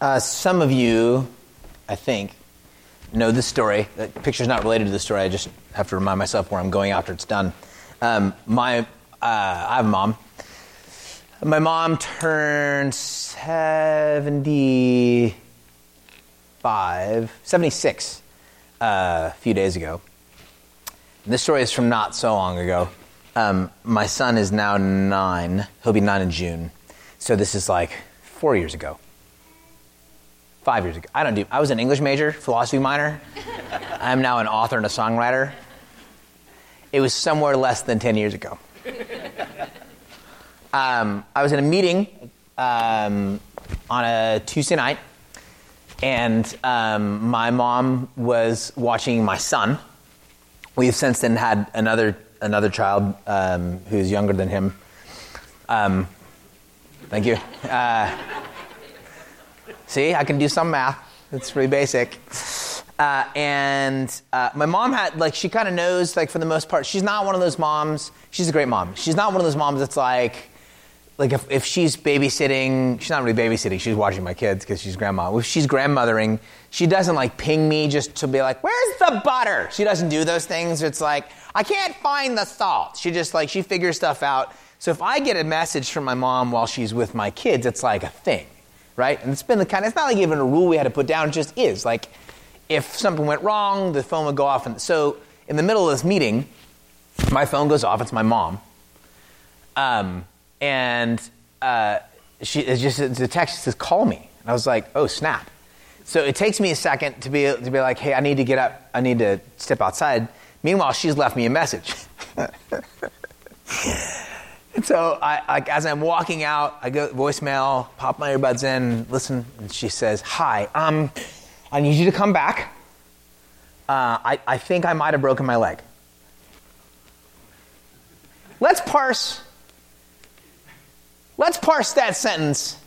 Uh, some of you, I think, know this story. The picture's not related to the story. I just have to remind myself where I'm going after it's done. Um, my, uh, I have a mom. My mom turned 75, 76 uh, a few days ago. And this story is from not so long ago. Um, my son is now nine. He'll be nine in June. So this is like four years ago. Five years ago. I don't do. I was an English major, philosophy minor. I'm now an author and a songwriter. It was somewhere less than ten years ago. Um, I was in a meeting um, on a Tuesday night, and um, my mom was watching my son. We've since then had another another child um, who's younger than him. Um, thank you. Uh, see, I can do some math. It's pretty basic. Uh, and uh, my mom had like she kind of knows like for the most part she's not one of those moms. She's a great mom. She's not one of those moms that's like like if, if she's babysitting she's not really babysitting. She's watching my kids because she's grandma. If she's grandmothering she doesn't like ping me just to be like where's the butter? She doesn't do those things. It's like i can't find the salt. She just like she figures stuff out. So if i get a message from my mom while she's with my kids it's like a thing right and it's been the kind it's not like even a rule we had to put down it just is like if something went wrong, the phone would go off. And so in the middle of this meeting, my phone goes off. It's my mom. Um, and uh, she it's just a text says, call me. And I was like, oh, snap. So it takes me a second to be, to be like, hey, I need to get up. I need to step outside. Meanwhile, she's left me a message. and so I, I, as I'm walking out, I go voicemail, pop my earbuds in, listen, and she says, hi, um, I need you to come back. Uh, I, I think I might have broken my leg. Let's parse. Let's parse that sentence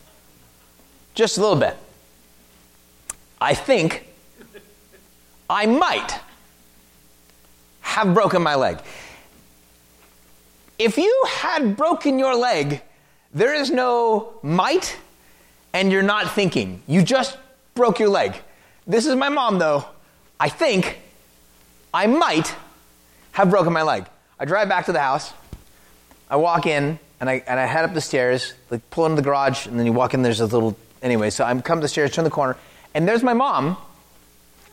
just a little bit. I think I might have broken my leg. If you had broken your leg, there is no might and you're not thinking. You just broke your leg. This is my mom, though. I think I might have broken my leg. I drive back to the house. I walk in and I, and I head up the stairs, like pull into the garage, and then you walk in. There's a little anyway. So I come to the stairs, turn the corner, and there's my mom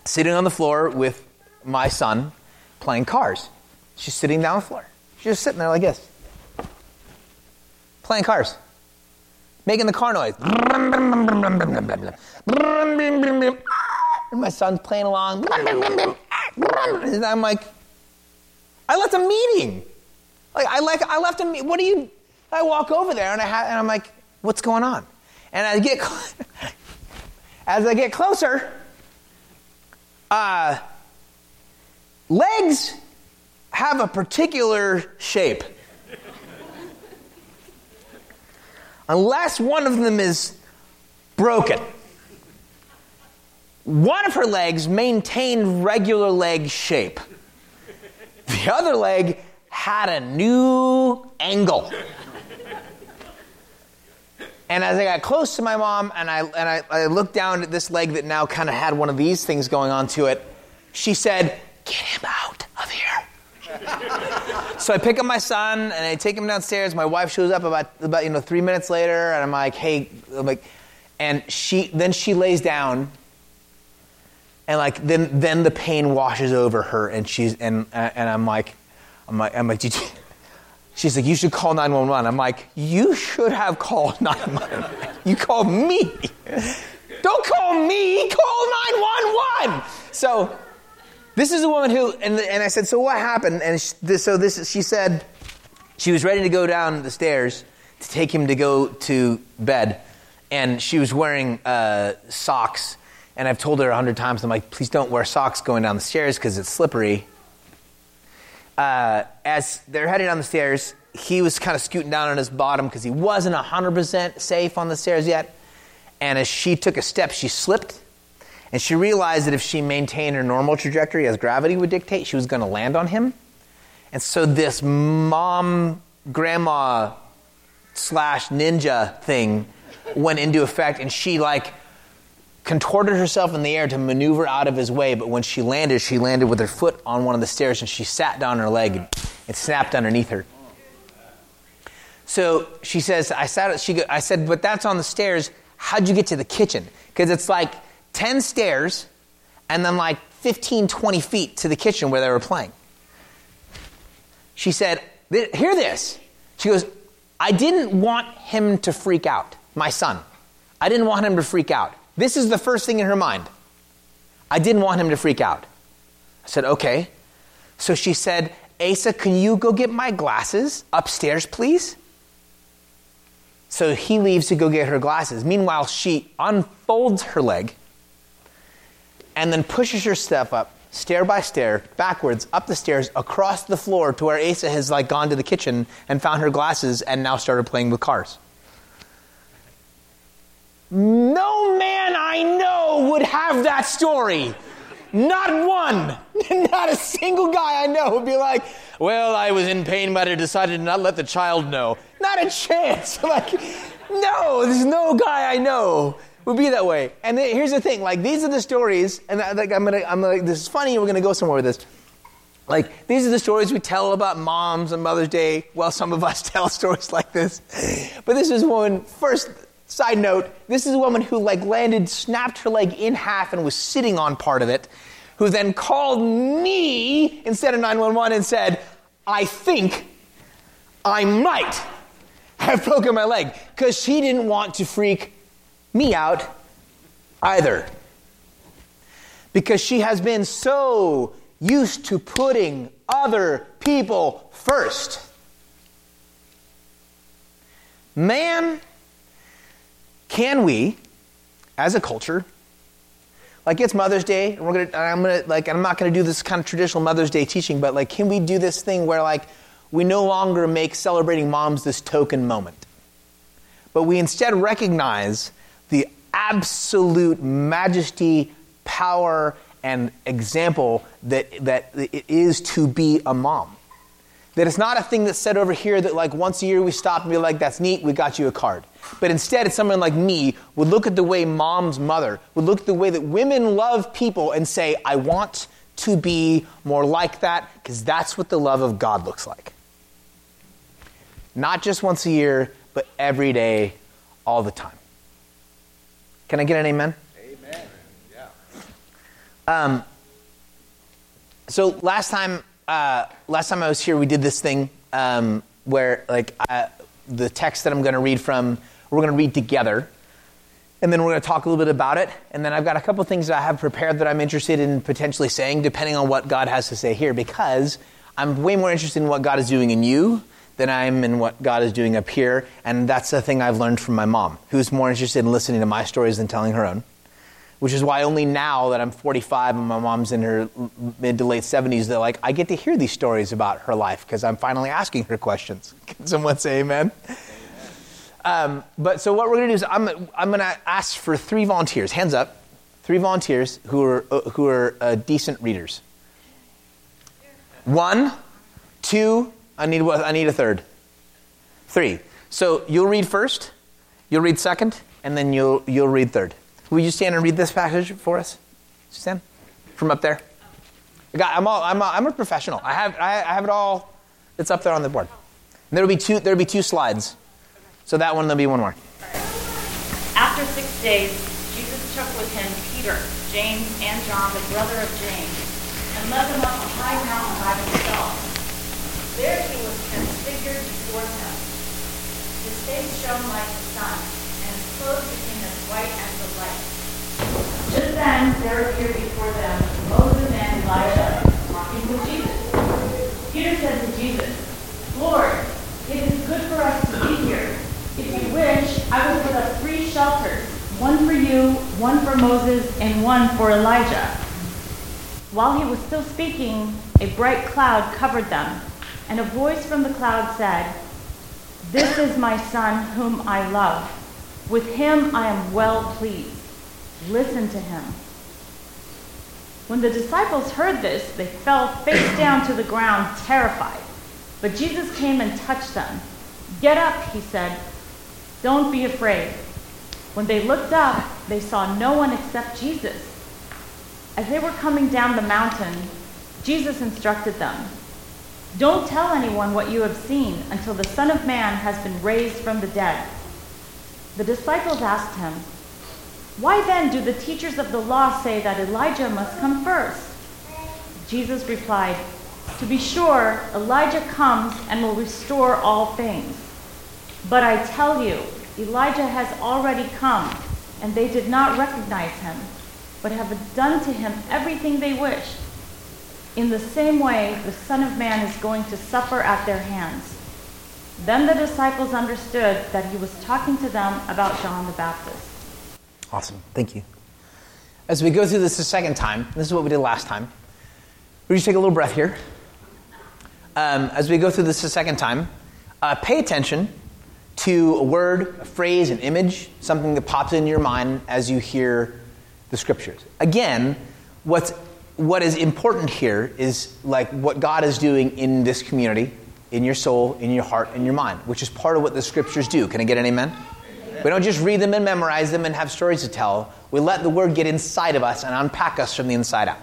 sitting on the floor with my son playing cars. She's sitting down on the floor. She's just sitting there like this, playing cars, making the car noise. And my son's playing along. And I'm like, I left a meeting. Like I like I left a meeting. What do you? I walk over there and I ha- and I'm like, what's going on? And I get as I get closer, uh, legs have a particular shape. Unless one of them is broken. One of her legs maintained regular leg shape. The other leg had a new angle. And as I got close to my mom and I, and I, I looked down at this leg that now kind of had one of these things going on to it, she said, Get him out of here. So I pick up my son and I take him downstairs. My wife shows up about, about you know, three minutes later and I'm like, Hey, I'm like, and she, then she lays down and like then then the pain washes over her and she's and and I'm like I'm like I'm like did you she's like you should call 911 I'm like you should have called 911 you called me. Don't call me. Call 911 so this is a woman who and, and I said so what happened and she, so this she said she was ready to go down the stairs to take him to go to bed and she was wearing uh, socks and I've told her a hundred times, I'm like, please don't wear socks going down the stairs because it's slippery. Uh, as they're heading down the stairs, he was kind of scooting down on his bottom because he wasn't 100% safe on the stairs yet. And as she took a step, she slipped. And she realized that if she maintained her normal trajectory as gravity would dictate, she was going to land on him. And so this mom, grandma slash ninja thing went into effect. And she, like, contorted herself in the air to maneuver out of his way, but when she landed, she landed with her foot on one of the stairs and she sat down her leg and it snapped underneath her. So she says, I, sat, she, I said, but that's on the stairs. How'd you get to the kitchen? Because it's like 10 stairs and then like 15, 20 feet to the kitchen where they were playing. She said, Hear this. She goes, I didn't want him to freak out, my son. I didn't want him to freak out. This is the first thing in her mind. I didn't want him to freak out. I said, Okay. So she said, Asa, can you go get my glasses upstairs, please? So he leaves to go get her glasses. Meanwhile, she unfolds her leg and then pushes her step up, stair by stair, backwards, up the stairs, across the floor to where Asa has like gone to the kitchen and found her glasses and now started playing with cars. No man I know would have that story. Not one. Not a single guy I know would be like, well, I was in pain, but I decided to not let the child know. Not a chance. like, no, there's no guy I know would be that way. And here's the thing: like these are the stories, and I, like I'm gonna, I'm like, this is funny. We're gonna go somewhere with this. Like these are the stories we tell about moms and Mother's Day. Well, some of us tell stories like this, but this is one. First side note: this is a woman who like landed, snapped her leg in half, and was sitting on part of it. Who then called me instead of 911 and said, "I think I might have broken my leg," because she didn't want to freak me out either. Because she has been so used to putting other people first. Man, can we, as a culture, like it's Mother's Day, and we're gonna, I'm gonna, like, I'm not gonna do this kind of traditional Mother's Day teaching, but like, can we do this thing where like we no longer make celebrating moms this token moment, but we instead recognize the absolute majesty, power, and example that, that it is to be a mom. That it's not a thing that's said over here that, like, once a year we stop and be like, that's neat, we got you a card. But instead, it's someone like me would look at the way mom's mother, would look at the way that women love people and say, I want to be more like that, because that's what the love of God looks like. Not just once a year, but every day, all the time. Can I get an amen? Amen. Yeah. Um, so last time, uh, last time I was here, we did this thing um, where, like, I, the text that I'm going to read from, we're going to read together, and then we're going to talk a little bit about it. And then I've got a couple things that I have prepared that I'm interested in potentially saying, depending on what God has to say here, because I'm way more interested in what God is doing in you than I am in what God is doing up here. And that's the thing I've learned from my mom, who's more interested in listening to my stories than telling her own. Which is why only now that I'm 45 and my mom's in her mid to late 70s, that like I get to hear these stories about her life because I'm finally asking her questions. Can someone say amen? Um, but so what we're going to do is I'm, I'm going to ask for three volunteers. Hands up. Three volunteers who are, uh, who are uh, decent readers. One, two, I need, I need a third. Three. So you'll read first, you'll read second, and then you'll, you'll read third. Will you stand and read this passage for us, Suzanne? From up there? I'm, all, I'm, a, I'm a professional. I have, I, have it all. It's up there on the board. And there'll be two, there'll be two slides. So that one, there'll be one more. After six days, Jesus took with him Peter, James, and John, the brother of James, and led them up a high mountain by himself. There he was transfigured before them. His face shone like the sun, and his clothes became as white as the light. Just then there appeared before them Moses and Elijah talking with Jesus. Peter said to Jesus, Lord, it is good for us to be here. If you wish, I will put up three shelters, one for you, one for Moses, and one for Elijah. While he was still speaking, a bright cloud covered them and a voice from the cloud said, This is my son whom I love. With him I am well pleased. Listen to him. When the disciples heard this, they fell face down to the ground, terrified. But Jesus came and touched them. Get up, he said. Don't be afraid. When they looked up, they saw no one except Jesus. As they were coming down the mountain, Jesus instructed them Don't tell anyone what you have seen until the Son of Man has been raised from the dead. The disciples asked him, Why then do the teachers of the law say that Elijah must come first? Jesus replied, To be sure, Elijah comes and will restore all things. But I tell you, Elijah has already come, and they did not recognize him, but have done to him everything they wished. In the same way, the Son of Man is going to suffer at their hands. Then the disciples understood that he was talking to them about John the Baptist. Awesome. Thank you. As we go through this a second time, this is what we did last time. We just take a little breath here. Um, as we go through this a second time, uh, pay attention to a word, a phrase, an image, something that pops in your mind as you hear the scriptures. Again, what's what is important here is like what God is doing in this community, in your soul, in your heart, in your mind, which is part of what the scriptures do. Can I get an amen? We don't just read them and memorize them and have stories to tell. We let the word get inside of us and unpack us from the inside out.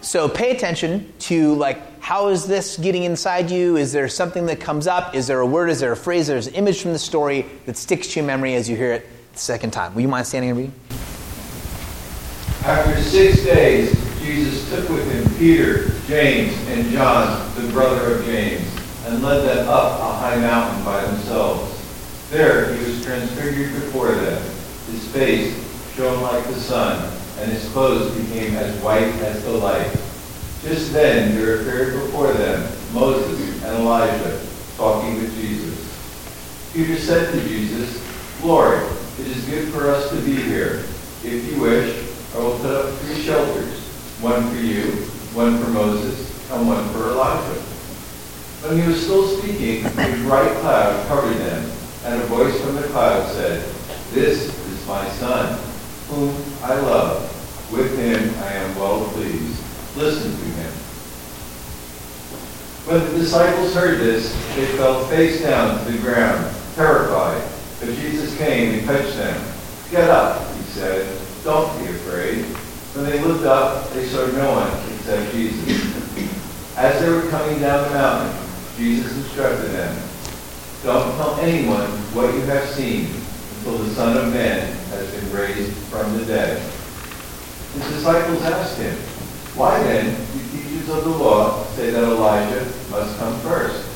So pay attention to like how is this getting inside you? Is there something that comes up? Is there a word? Is there a phrase? There's an image from the story that sticks to your memory as you hear it the second time. Will you mind standing and reading? After six days, Jesus took with him Peter, James, and John, the brother of James, and led them up a high mountain by themselves. There he was transfigured before them. His face shone like the sun and his clothes became as white as the light. Just then there appeared before them Moses and Elijah talking with Jesus. Peter said to Jesus, Lord, it is good for us to be here. If you wish, I will put up three shelters, one for you, one for Moses, and one for Elijah. When he was still speaking, a bright cloud covered them, and a voice from the cloud said, This is my son, whom I love. With him I am well pleased. Listen to him. When the disciples heard this, they fell face down to the ground, terrified. But Jesus came and touched them. Get up, he said. Don't be afraid. When they looked up, they saw no one except Jesus. As they were coming down the mountain, Jesus instructed them, Don't tell anyone what you have seen until the Son of Man has been raised from the dead. His disciples asked him, Why then do teachers of the law say that Elijah must come first?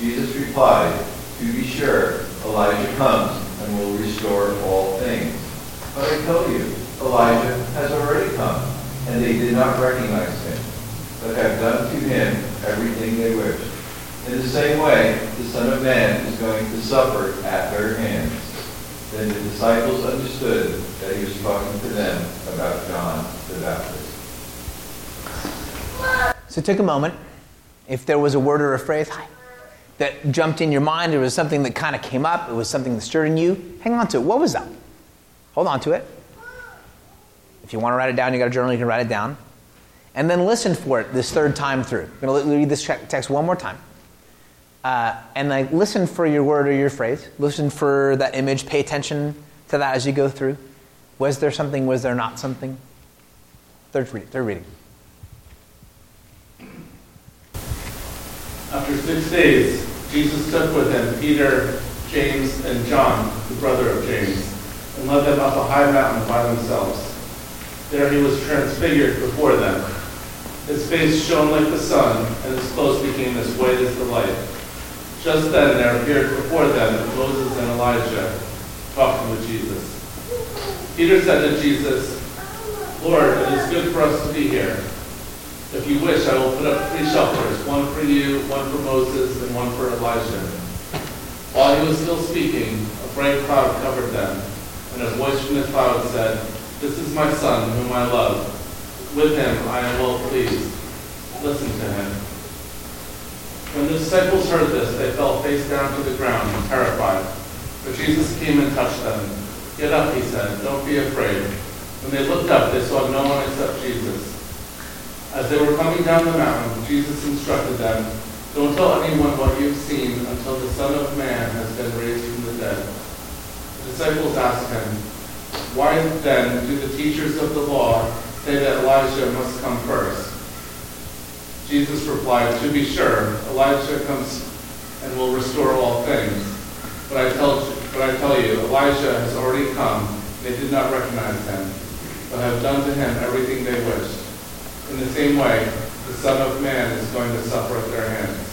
Jesus replied, To be sure, Elijah comes and will restore all things. But I tell you, Elijah has already come, and they did not recognize him, but have done to him everything they wished. In the same way, the Son of Man is going to suffer at their hands. Then the disciples understood that he was talking to them about John the Baptist. So take a moment. If there was a word or a phrase that jumped in your mind, it was something that kind of came up, it was something that stirred in you, hang on to it. What was that? Hold on to it. If you want to write it down, you got a journal, you can write it down. And then listen for it this third time through. I'm going to read this text one more time. Uh, and like listen for your word or your phrase. Listen for that image. Pay attention to that as you go through. Was there something? Was there not something? Third reading. Third reading. After six days, Jesus took with him Peter, James, and John, the brother of James, and led them up a high mountain by themselves. There he was transfigured before them. His face shone like the sun, and his clothes became as white as the light. Just then there appeared before them Moses and Elijah talking with Jesus. Peter said to Jesus, Lord, it is good for us to be here. If you wish, I will put up three shelters, one for you, one for Moses, and one for Elijah. While he was still speaking, a bright cloud covered them, and a voice from the cloud said, This is my son, whom I love. With him I am well pleased. Listen to him. When the disciples heard this, they fell face down to the ground, terrified. But Jesus came and touched them. Get up, he said. Don't be afraid. When they looked up, they saw no one except Jesus. As they were coming down the mountain, Jesus instructed them, Don't tell anyone what you've seen until the Son of Man has been raised from the dead. The disciples asked him, Why then do the teachers of the law say that Elijah must come first? Jesus replied, To be sure, Elijah comes and will restore all things. But I tell, but I tell you, Elijah has already come, they did not recognize him, but have done to him everything they wished. In the same way, the Son of Man is going to suffer at their hands.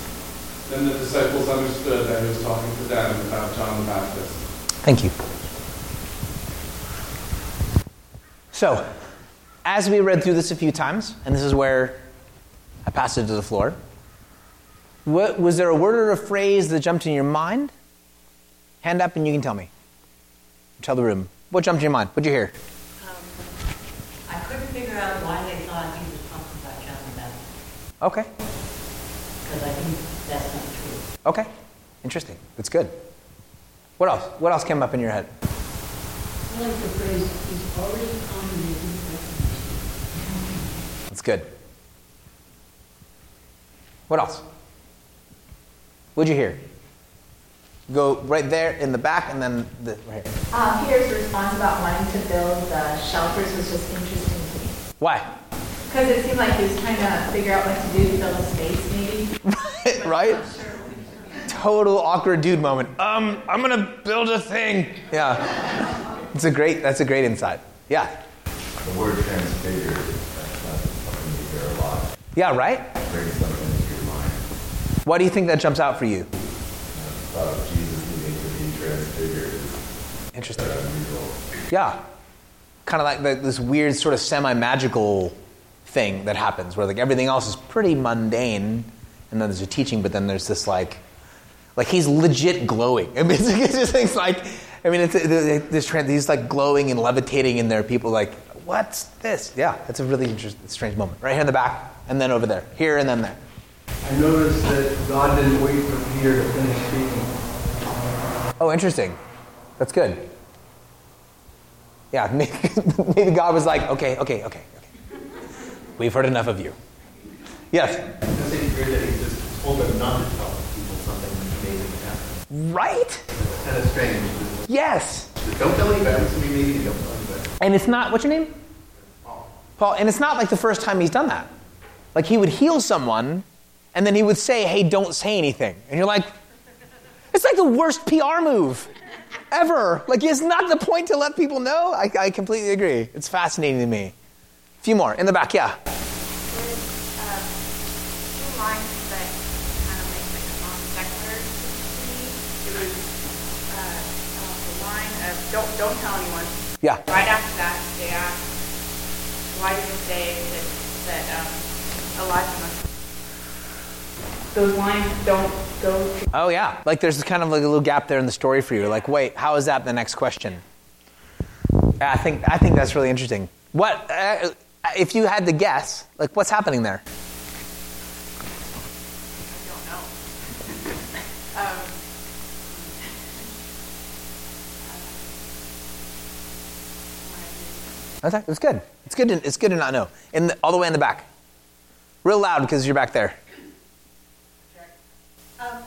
Then the disciples understood that he was talking to them about John the Baptist. Thank you. So, as we read through this a few times, and this is where I pass it to the floor, what, was there a word or a phrase that jumped in your mind? Hand up and you can tell me. Tell the room. What jumped in your mind? What'd you hear? Um, I couldn't figure out why they thought he was talking about John the Baptist, Okay. because I think that's not true. Okay. Interesting. That's good. What else? What else came up in your head? I like the phrase, he's already come and they didn't recognize him. That's good. What else? What'd you hear? Go right there in the back and then the, right here. Um, Peter's response about wanting to build the shelters was just interesting to me. Why? Because it seemed like he was trying to figure out what to do to fill the space, maybe. right? Total awkward dude moment. Um, I'm gonna build a thing. Yeah. It's a great that's a great insight. Yeah. The word transfigured, that's something you hear a lot. Yeah, right? Brings something into your mind. Why do you think that jumps out for you? Of Jesus needing to be transfigured Interesting. Yeah. Kind of like the, this weird sort of semi-magical thing that happens where like everything else is pretty mundane and then there's a teaching but then there's this like like he's legit glowing. I mean, it's, it's just things like I mean, it's this trend. He's like glowing and levitating, in there are people like, "What's this?" Yeah, that's a really interesting, strange moment. Right here in the back, and then over there, here and then there. I noticed that God didn't wait for Peter to finish speaking. Oh, interesting. That's good. Yeah, maybe, maybe God was like, "Okay, okay, okay, okay. We've heard enough of you." Yes. Does it weird that he just told them not to tell people something amazing happened? Right? It's kind of strange. Yes. Don't tell anybody. It's gonna be amazing. Don't tell anybody. And it's not, what's your name? Paul. And it's not like the first time he's done that. Like he would heal someone and then he would say, hey, don't say anything. And you're like, it's like the worst PR move ever. Like it's not the point to let people know. I, I completely agree. It's fascinating to me. A few more. In the back, yeah. "Don't don't tell anyone." Yeah. Right after that, they asked, "Why did you say that that um, Elijah must?" Those lines don't go to Oh, yeah. Like there's kind of like a little gap there in the story for you. Like, wait, how is that the next question? Yeah, I think, I think that's really interesting. What, uh, if you had to guess, like what's happening there? Okay, it's good. It's good. To, it's good to not know. In the, all the way in the back, real loud because you're back there. Um,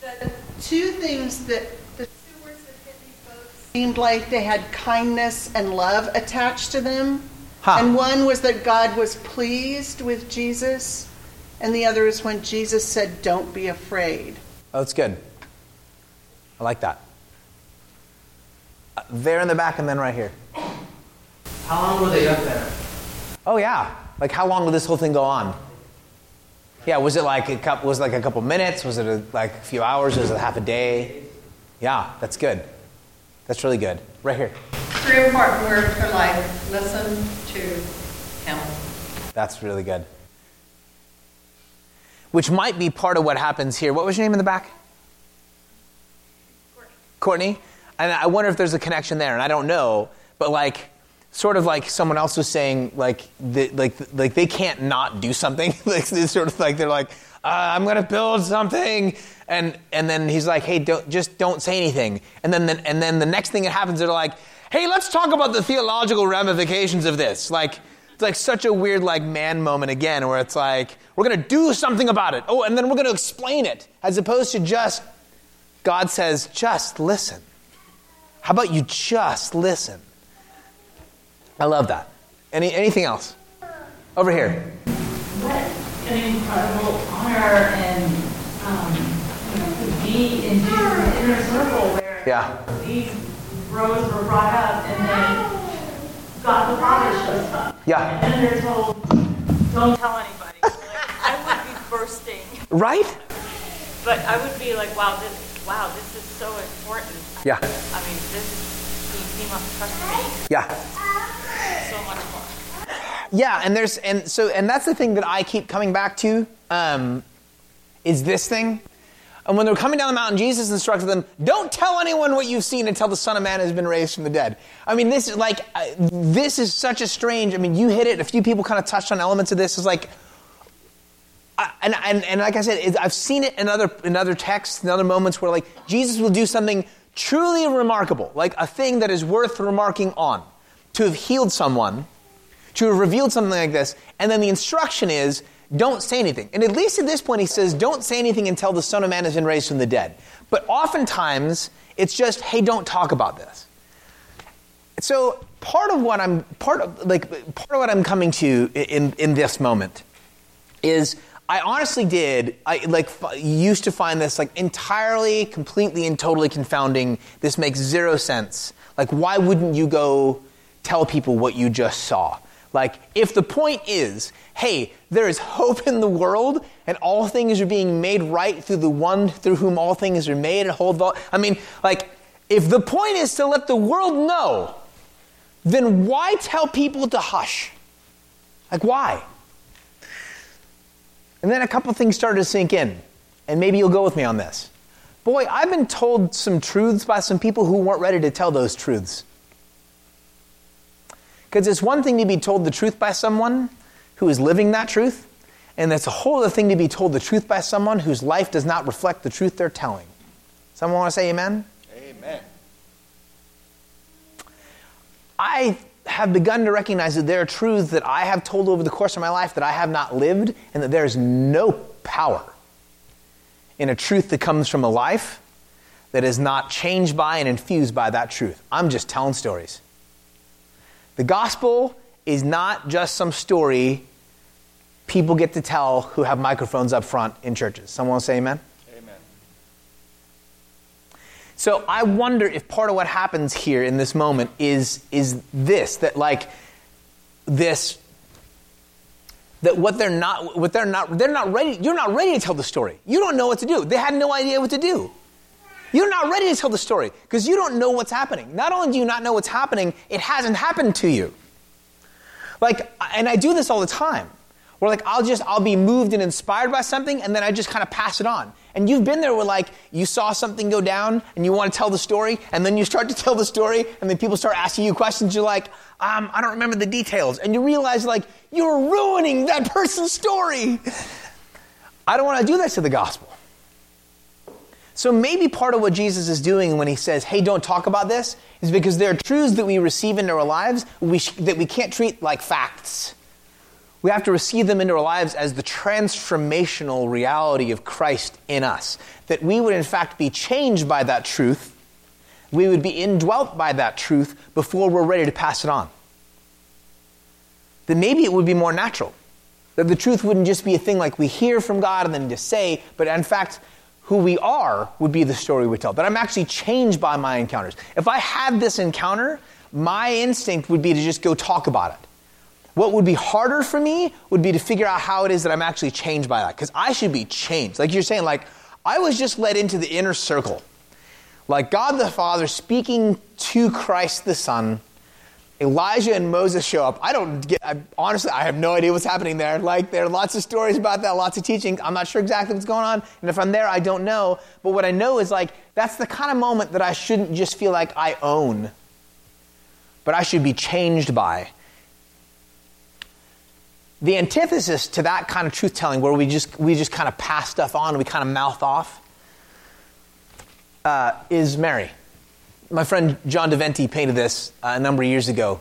the two things that the two words that hit me both seemed like they had kindness and love attached to them. Huh. And one was that God was pleased with Jesus, and the other is when Jesus said, "Don't be afraid." Oh, that's good. I like that. Uh, there in the back, and then right here. How long were they up there? Oh yeah. Like how long did this whole thing go on? Yeah, was it like a couple? Was it like a couple minutes? Was it a, like a few hours? Was it half a day? Yeah, that's good. That's really good. Right here. Three important words for life. Listen to him. That's really good. Which might be part of what happens here. What was your name in the back? Courtney. Courtney. And I wonder if there's a connection there, and I don't know, but like, sort of like someone else was saying, like, the, like, like they can't not do something. like, it's sort of like they're like, uh, I'm gonna build something, and and then he's like, hey, don't just don't say anything. And then the, and then the next thing that happens, they're like, hey, let's talk about the theological ramifications of this. Like, it's like such a weird like man moment again, where it's like we're gonna do something about it. Oh, and then we're gonna explain it, as opposed to just God says, just listen. How about you just listen? I love that. Any, anything else? Over here. What an incredible honor and um, you know, to be in Jesus' inner circle where Yeah. these rows were brought up and then God the Father shows up. Yeah. And then they're told, don't tell anybody. Like, I would be bursting. Right? But I would be like, wow, this, wow, this is so important. Yeah. I mean, this, he, he must trust me Yeah. So much more. Yeah, and there's and so and that's the thing that I keep coming back to um, is this thing. And when they're coming down the mountain, Jesus instructed them, "Don't tell anyone what you've seen until the Son of Man has been raised from the dead." I mean, this is like uh, this is such a strange. I mean, you hit it. A few people kind of touched on elements of this. It's like, I, and, and and like I said, I've seen it in other in other texts, in other moments where like Jesus will do something truly remarkable, like a thing that is worth remarking on, to have healed someone to have revealed something like this, and then the instruction is don't say anything. And at least at this point, he says, don't say anything until the Son of Man has been raised from the dead. But oftentimes, it's just, hey, don't talk about this. So part of what I'm part of like part of what I'm coming to in in this moment is I honestly did I like used to find this like entirely, completely, and totally confounding. This makes zero sense. Like, why wouldn't you go tell people what you just saw? Like, if the point is, hey, there is hope in the world, and all things are being made right through the one through whom all things are made and hold. Vol- I mean, like, if the point is to let the world know, then why tell people to hush? Like, why? And then a couple things started to sink in, and maybe you'll go with me on this. Boy, I've been told some truths by some people who weren't ready to tell those truths. Because it's one thing to be told the truth by someone who is living that truth, and it's a whole other thing to be told the truth by someone whose life does not reflect the truth they're telling. Someone want to say amen? Amen. I have begun to recognize that there are truths that I have told over the course of my life that I have not lived, and that there is no power in a truth that comes from a life that is not changed by and infused by that truth. I'm just telling stories. The gospel is not just some story people get to tell who have microphones up front in churches. Someone will say amen? Amen. So I wonder if part of what happens here in this moment is, is this that like this that what they're not what they're not they're not ready you're not ready to tell the story. You don't know what to do. They had no idea what to do. You're not ready to tell the story because you don't know what's happening. Not only do you not know what's happening, it hasn't happened to you. Like and I do this all the time. Where like I'll just I'll be moved and inspired by something and then I just kind of pass it on. And you've been there where like you saw something go down and you want to tell the story and then you start to tell the story and then people start asking you questions. You're like, um, I don't remember the details. And you realize like you're ruining that person's story. I don't want to do that to the gospel. So maybe part of what Jesus is doing when he says, hey, don't talk about this, is because there are truths that we receive into our lives we sh- that we can't treat like facts. We have to receive them into our lives as the transformational reality of Christ in us. That we would, in fact, be changed by that truth. We would be indwelt by that truth before we're ready to pass it on. Then maybe it would be more natural. That the truth wouldn't just be a thing like we hear from God and then just say, but in fact, who we are would be the story we tell. That I'm actually changed by my encounters. If I had this encounter, my instinct would be to just go talk about it. What would be harder for me would be to figure out how it is that I'm actually changed by that. Because I should be changed. Like you're saying, like, I was just led into the inner circle. Like God the Father speaking to Christ the Son. Elijah and Moses show up. I don't get, I, honestly, I have no idea what's happening there. Like, there are lots of stories about that, lots of teaching. I'm not sure exactly what's going on. And if I'm there, I don't know. But what I know is, like, that's the kind of moment that I shouldn't just feel like I own, but I should be changed by the antithesis to that kind of truth telling where we just we just kind of pass stuff on we kind of mouth off uh, is mary my friend john deventi painted this uh, a number of years ago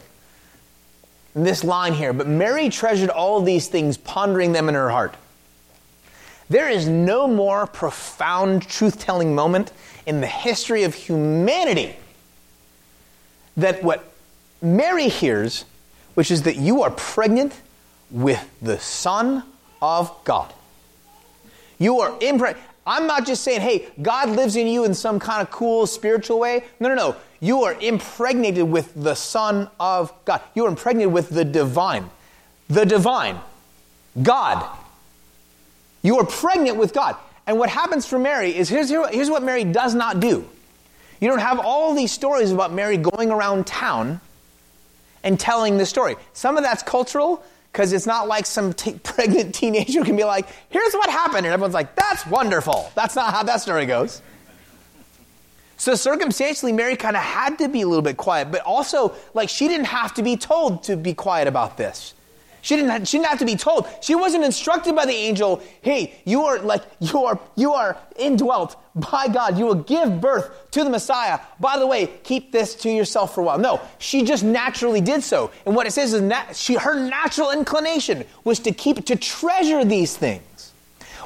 this line here but mary treasured all these things pondering them in her heart there is no more profound truth telling moment in the history of humanity that what Mary hears, which is that you are pregnant with the Son of God. You are impregnated. I'm not just saying, hey, God lives in you in some kind of cool spiritual way. No, no, no. You are impregnated with the Son of God. You are impregnated with the divine. The divine. God. You are pregnant with God. And what happens for Mary is here's, here's what Mary does not do. You don't have all these stories about Mary going around town and telling the story. Some of that's cultural, because it's not like some t- pregnant teenager can be like, here's what happened. And everyone's like, that's wonderful. That's not how that story goes. So circumstantially, Mary kind of had to be a little bit quiet, but also, like, she didn't have to be told to be quiet about this. She didn't, have, she didn't have to be told. She wasn't instructed by the angel, hey, you are like, you are, you are indwelt by God. You will give birth to the Messiah. By the way, keep this to yourself for a while. No, she just naturally did so. And what it says is that she, her natural inclination was to keep, to treasure these things.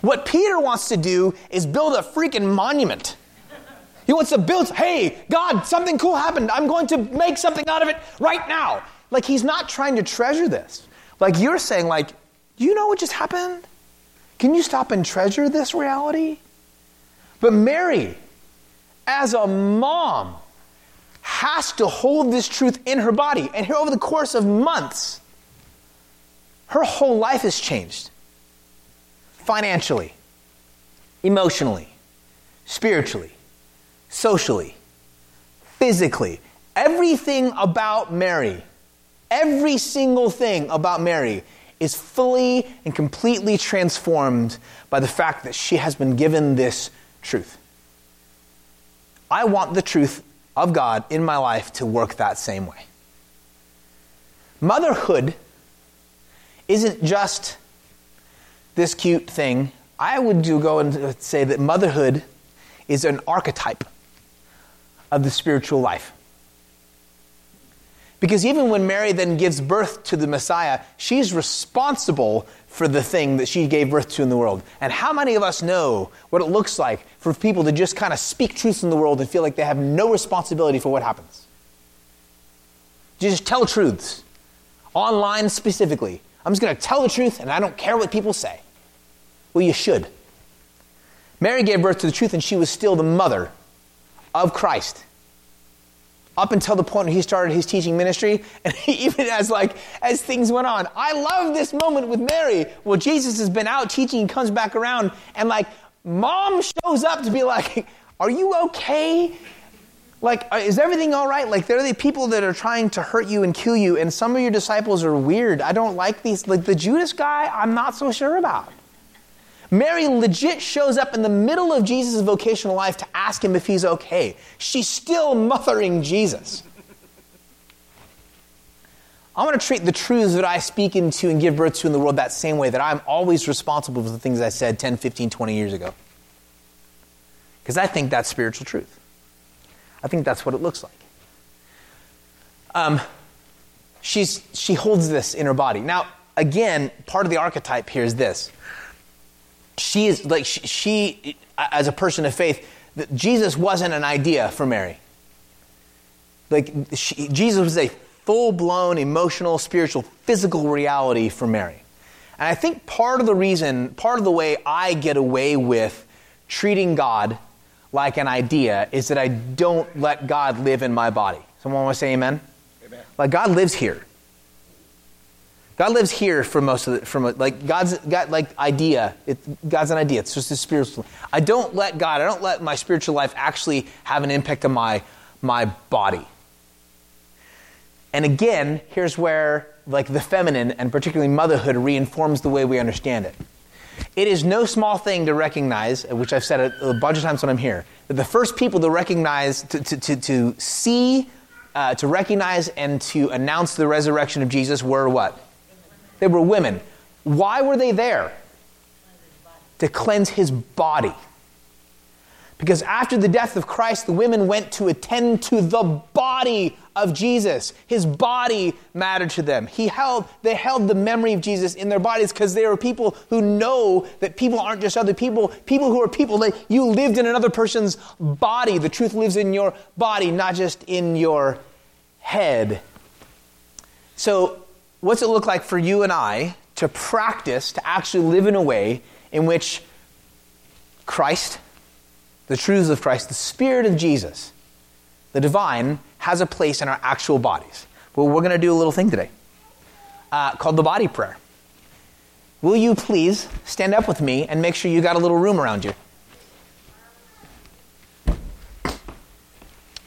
What Peter wants to do is build a freaking monument. He wants to build, hey, God, something cool happened. I'm going to make something out of it right now. Like he's not trying to treasure this. Like you're saying, like, you know what just happened? Can you stop and treasure this reality? But Mary, as a mom, has to hold this truth in her body. And here, over the course of months, her whole life has changed financially, emotionally, spiritually, socially, physically. Everything about Mary Every single thing about Mary is fully and completely transformed by the fact that she has been given this truth. I want the truth of God in my life to work that same way. Motherhood isn't just this cute thing. I would go and say that motherhood is an archetype of the spiritual life. Because even when Mary then gives birth to the Messiah, she's responsible for the thing that she gave birth to in the world. And how many of us know what it looks like for people to just kind of speak truths in the world and feel like they have no responsibility for what happens? Just tell truths. Online specifically. I'm just going to tell the truth and I don't care what people say. Well, you should. Mary gave birth to the truth and she was still the mother of Christ up until the point when he started his teaching ministry and even as like as things went on. I love this moment with mary well jesus has been out teaching and comes back around and like mom shows up to be like are you okay? Like uh, is everything all right? Like there are the people that are trying to hurt you and kill you and some of your disciples are weird. I don't like these like the judas guy i'm not so sure about Mary legit shows up in the middle of Jesus' vocational life to ask him if he's okay. She's still mothering Jesus. I want to treat the truths that I speak into and give birth to in the world that same way, that I'm always responsible for the things I said 10, 15, 20 years ago. Because I think that's spiritual truth. I think that's what it looks like. Um, she's, she holds this in her body. Now, again, part of the archetype here is this she is like she, she, uh, as a person of faith jesus wasn't an idea for mary. Like she, jesus was a full-blown emotional spiritual physical reality for mary. And i think part of the reason part of the way i get away with treating god like an idea is that i don't let god live in my body. Someone want to say amen, amen. like god lives here God lives here for most of the, from like God's got like idea. It, God's an idea. It's just a spiritual. I don't let God. I don't let my spiritual life actually have an impact on my my body. And again, here's where like the feminine and particularly motherhood reinforms the way we understand it. It is no small thing to recognize, which I've said a, a bunch of times when I'm here, that the first people to recognize, to, to, to, to see, uh, to recognize, and to announce the resurrection of Jesus were what? They were women. Why were they there? To cleanse his body. Because after the death of Christ, the women went to attend to the body of Jesus. His body mattered to them. He held, they held the memory of Jesus in their bodies because they were people who know that people aren't just other people. People who are people that you lived in another person's body. The truth lives in your body, not just in your head. So, what's it look like for you and I to practice, to actually live in a way in which Christ, the truths of Christ, the Spirit of Jesus, the divine, has a place in our actual bodies? Well, we're going to do a little thing today uh, called the body prayer. Will you please stand up with me and make sure you got a little room around you?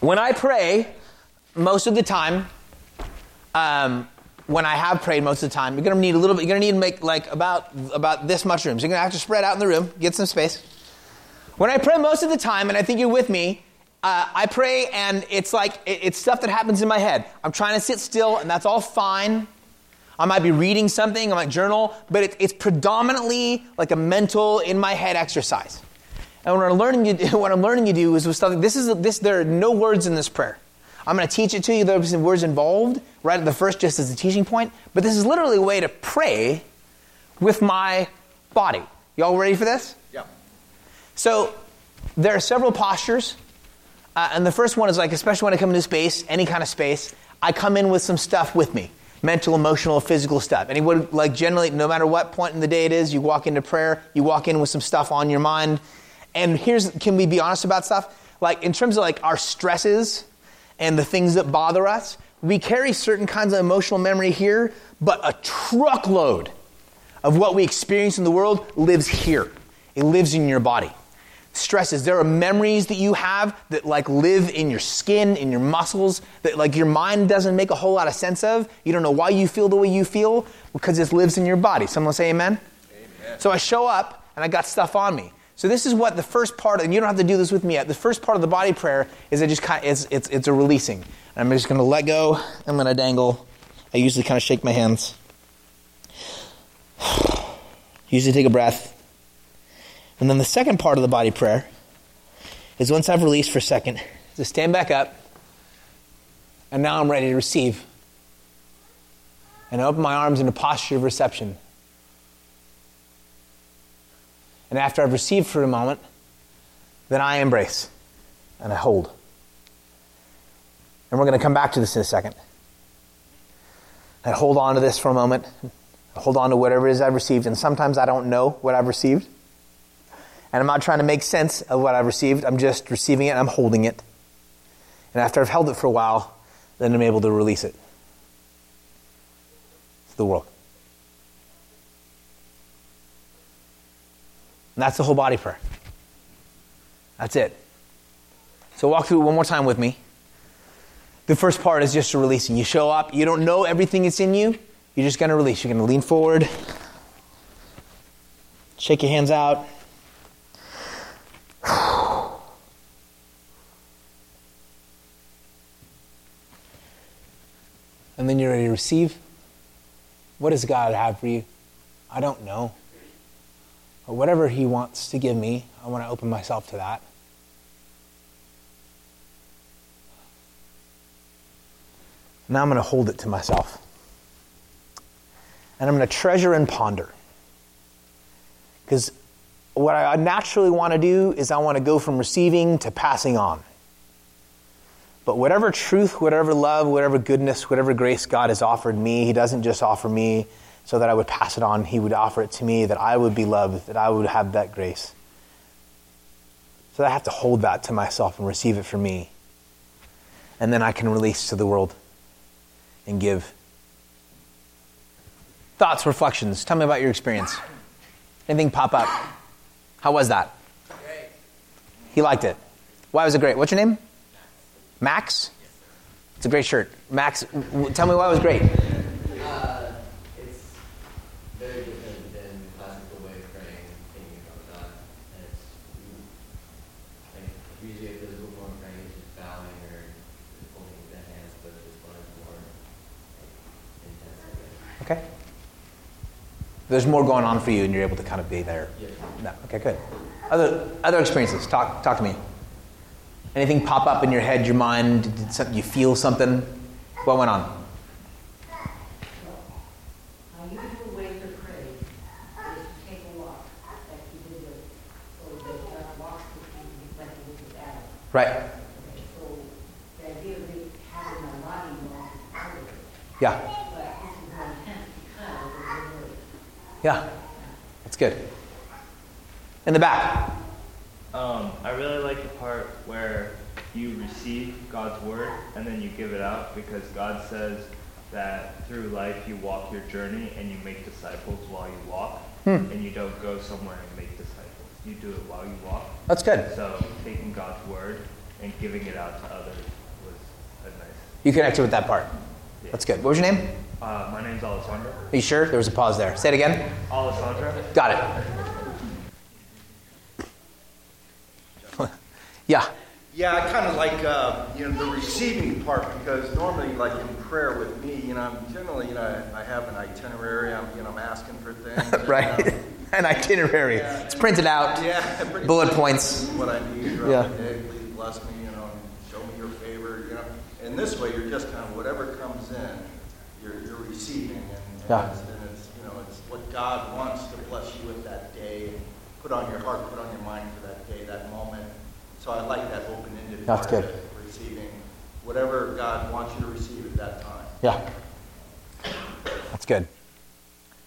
When I pray, most of the time, um, when I have prayed most of the time, you're going to need a little bit. You're going to need to make like about about this much room. So you're going to have to spread out in the room, get some space. When I pray most of the time, and I think you're with me, uh, I pray and it's like it, it's stuff that happens in my head. I'm trying to sit still, and that's all fine. I might be reading something, I might journal, but it, it's predominantly like a mental in my head exercise. And what I'm learning you, what I'm learning you do is with stuff. This is this. There are no words in this prayer. I'm going to teach it to you. There's some words involved right at the first, just as a teaching point. But this is literally a way to pray with my body. Y'all ready for this? Yeah. So there are several postures, uh, and the first one is like, especially when I come into space, any kind of space, I come in with some stuff with me mental, emotional, physical stuff. Anyone, like generally, no matter what point in the day it is, you walk into prayer, you walk in with some stuff on your mind. And here's, can we be honest about stuff? Like, in terms of like our stresses and the things that bother us, we carry certain kinds of emotional memory here, but a truckload of what we experience in the world lives here. It lives in your body stresses. There are memories that you have that like live in your skin, in your muscles, that like your mind doesn't make a whole lot of sense of. You don't know why you feel the way you feel because it lives in your body. Someone say amen? amen. So I show up and I got stuff on me. So this is what the first part, and you don't have to do this with me yet. The first part of the body prayer is it just kind of, it's, it's, it's a releasing. And I'm just going to let go. I'm going to dangle. I usually kind of shake my hands. usually take a breath. And then the second part of the body prayer is once I've released for a second, to stand back up, and now I'm ready to receive. And I open my arms in a posture of reception. And after I've received for a moment, then I embrace and I hold. And we're going to come back to this in a second. I hold on to this for a moment. I hold on to whatever it is I've received. And sometimes I don't know what I've received. And I'm not trying to make sense of what I've received. I'm just receiving it and I'm holding it. And after I've held it for a while, then I'm able to release it to the world. And that's the whole body prayer. That's it. So walk through it one more time with me. The first part is just releasing. You show up, you don't know everything that's in you, you're just going to release. You're going to lean forward, shake your hands out. and then you're ready to receive. What does God have for you? I don't know. But whatever He wants to give me, I want to open myself to that. Now I'm going to hold it to myself. And I'm going to treasure and ponder. Because what I naturally want to do is I want to go from receiving to passing on. But whatever truth, whatever love, whatever goodness, whatever grace God has offered me, He doesn't just offer me so that I would pass it on. He would offer it to me that I would be loved, that I would have that grace. So I have to hold that to myself and receive it for me. And then I can release to the world and give. Thoughts, reflections. Tell me about your experience. Anything pop up? How was that? Great. He liked it. Why was it great? What's your name? Max? It's a great shirt. Max, tell me why it was great. Uh, it's very different than the classical way of praying, thinking about God. And it's like usually a physical form of praying is just bowing or holding the hands, but this one is more like, intense. Okay. There's more going on for you, and you're able to kind of be there. Yeah. No. Okay, good. Other other experiences. Talk talk to me. Anything pop up in your head, your mind? Did something, you feel something? What went on? Uh, My usual way to pray is to take a walk, like you did with, so that God uh, walks with you like he did with Adam. Right. Okay, So the idea of it having my body more Yeah. But this is more intense because of the word. Yeah. That's good. In the back. Um, I really like the part where you receive God's word and then you give it out because God says that through life you walk your journey and you make disciples while you walk Hmm. and you don't go somewhere and make disciples. You do it while you walk. That's good. So taking God's word and giving it out to others was a nice. You connected with that part. That's good. What was your name? Uh, my name's Alessandro. Are you sure? There was a pause there. Say it again. Alessandra. Got it. yeah. Yeah, I kind of like uh, you know the receiving part because normally, like in prayer with me, you know, I'm generally, you know, I have an itinerary. I'm, you know, I'm asking for things. right. You know, An itinerary. It's printed out. yeah, Bullet points. What I need throughout Yeah. the day, please bless me, you know, and show me your favor, you know. And this way, you're just kind of whatever comes in, you're, you're receiving, and, and, Yeah. it's, and it's you know it's what God wants to bless you with that day, and put on your heart, put on your mind for that day, that moment. So I like that open-ended That's good. receiving whatever God wants you to receive at that time. Yeah. That's good.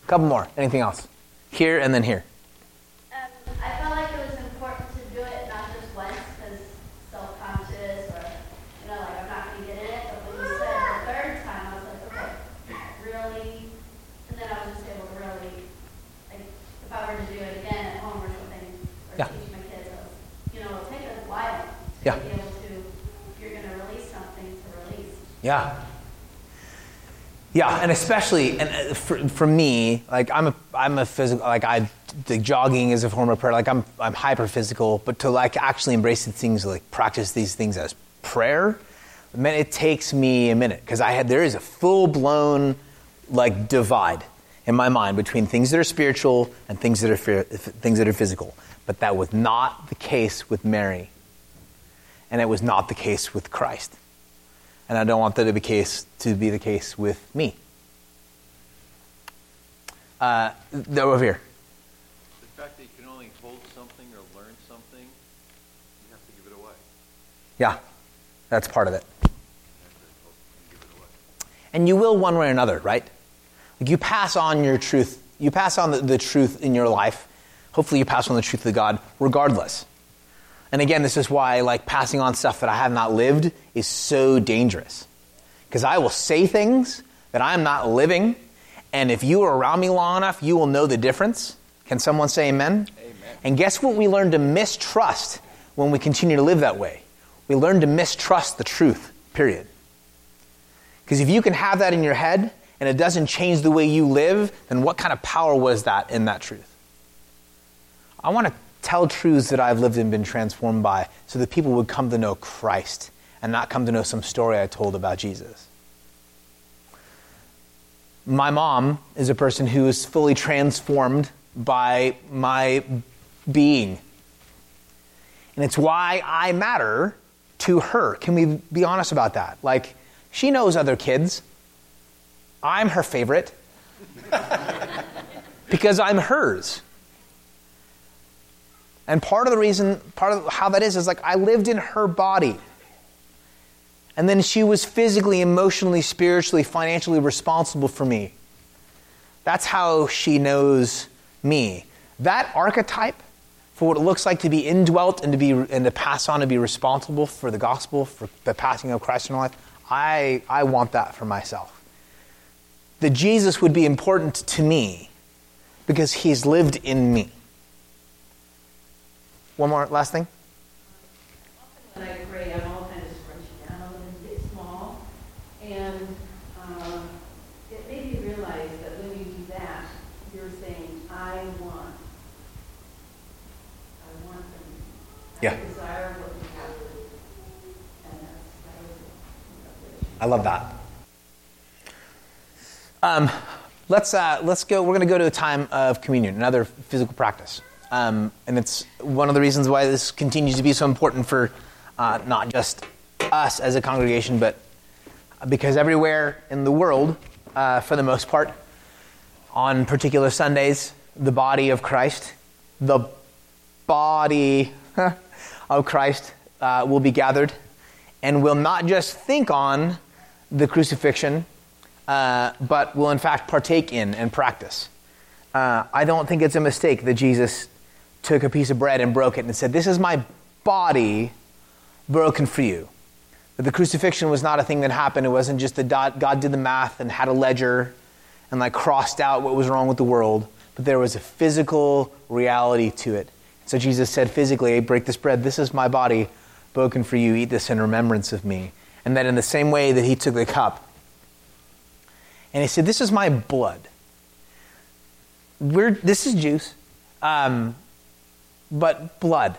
Couple more. Anything else? Here and then here. Um, I felt like it was important to do it not just once because self-conscious or, you know, like I'm not going to get in it. But when you said the third time, I was like, okay, really? And then I was just able to really, like, if I were to do it again at home or something, or Yeah. teach my kids, I was, you know, it'll take a while to Yeah. be able to, if you're going to release something, to release. Yeah. Yeah, and especially and uh, for, for me, like I'm a I'm a physical like I the jogging is a form of prayer. Like I'm I'm hyper physical, but to like actually embrace these things, like practice these things as prayer, man, it takes me a minute because I had there is a full blown like divide in my mind between things that are spiritual and things that are things that are physical. But that was not the case with Mary, and it was not the case with Christ and I don't want that to be case to be the case with me. Uh, over here. The fact that you can only hold something or learn something, you have to give it away. Yeah, that's part of it. And you will one way or another, right? Like you pass on your truth. You pass on the, the truth in your life. Hopefully, you pass on the truth of God, regardless. And again, this is why like passing on stuff that I have not lived is so dangerous. Because I will say things that I'm not living, and if you are around me long enough, you will know the difference. Can someone say amen? Amen. And guess what we learn to mistrust when we continue to live that way? We learn to mistrust the truth, period. Because if you can have that in your head and it doesn't change the way you live, then what kind of power was that in that truth? I want to tell truths that I've lived and been transformed by so that people would come to know Christ and not come to know some story I told about Jesus. My mom is a person who is fully transformed by my being. And it's why I matter to her. Can we be honest about that? Like, she knows other kids. I'm her favorite because I'm hers. And part of the reason, part of how that is, is like I lived in her body. And then she was physically, emotionally, spiritually, financially responsible for me. That's how she knows me. That archetype for what it looks like to be indwelt and to be and to pass on and be responsible for the gospel, for the passing of Christ in our life, I, I want that for myself. That Jesus would be important to me because he's lived in me. One more last thing. When I pray, I'm all kind of scrunched down and a bit small. And um, it made me realize that when you do that, you're saying, I want. I want them. Yeah. I desire what you have. And that's, that. I love that. Um, let's uh, let's go. We're going to go to a time of communion, another physical practice, um, and it's one of the reasons why this continues to be so important for uh, not just us as a congregation, but because everywhere in the world, uh, for the most part, on particular Sundays, the body of Christ, the body of Christ, uh, will be gathered, and will not just think on the crucifixion uh, but will in fact partake in and practice. Uh, I don't think it's a mistake that Jesus took a piece of bread and broke it and said, This is my body broken for you. The crucifixion was not a thing that happened. It wasn't just that God did the math and had a ledger and like crossed out what was wrong with the world, but there was a physical reality to it. So Jesus said physically, hey, break this bread. This is my body broken for you. Eat this in remembrance of me. And that in the same way that he took the cup, and he said, This is my blood. We're, this is juice, um, but blood,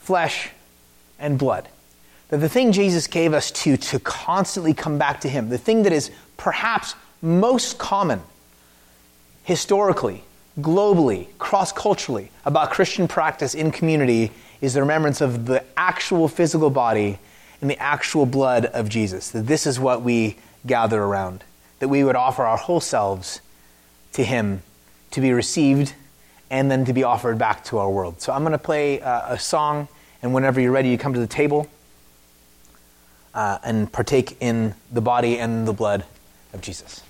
flesh, and blood. That the thing Jesus gave us to, to constantly come back to him, the thing that is perhaps most common historically, globally, cross culturally about Christian practice in community is the remembrance of the actual physical body and the actual blood of Jesus. That this is what we gather around. That we would offer our whole selves to Him to be received and then to be offered back to our world. So I'm going to play uh, a song, and whenever you're ready, you come to the table uh, and partake in the body and the blood of Jesus.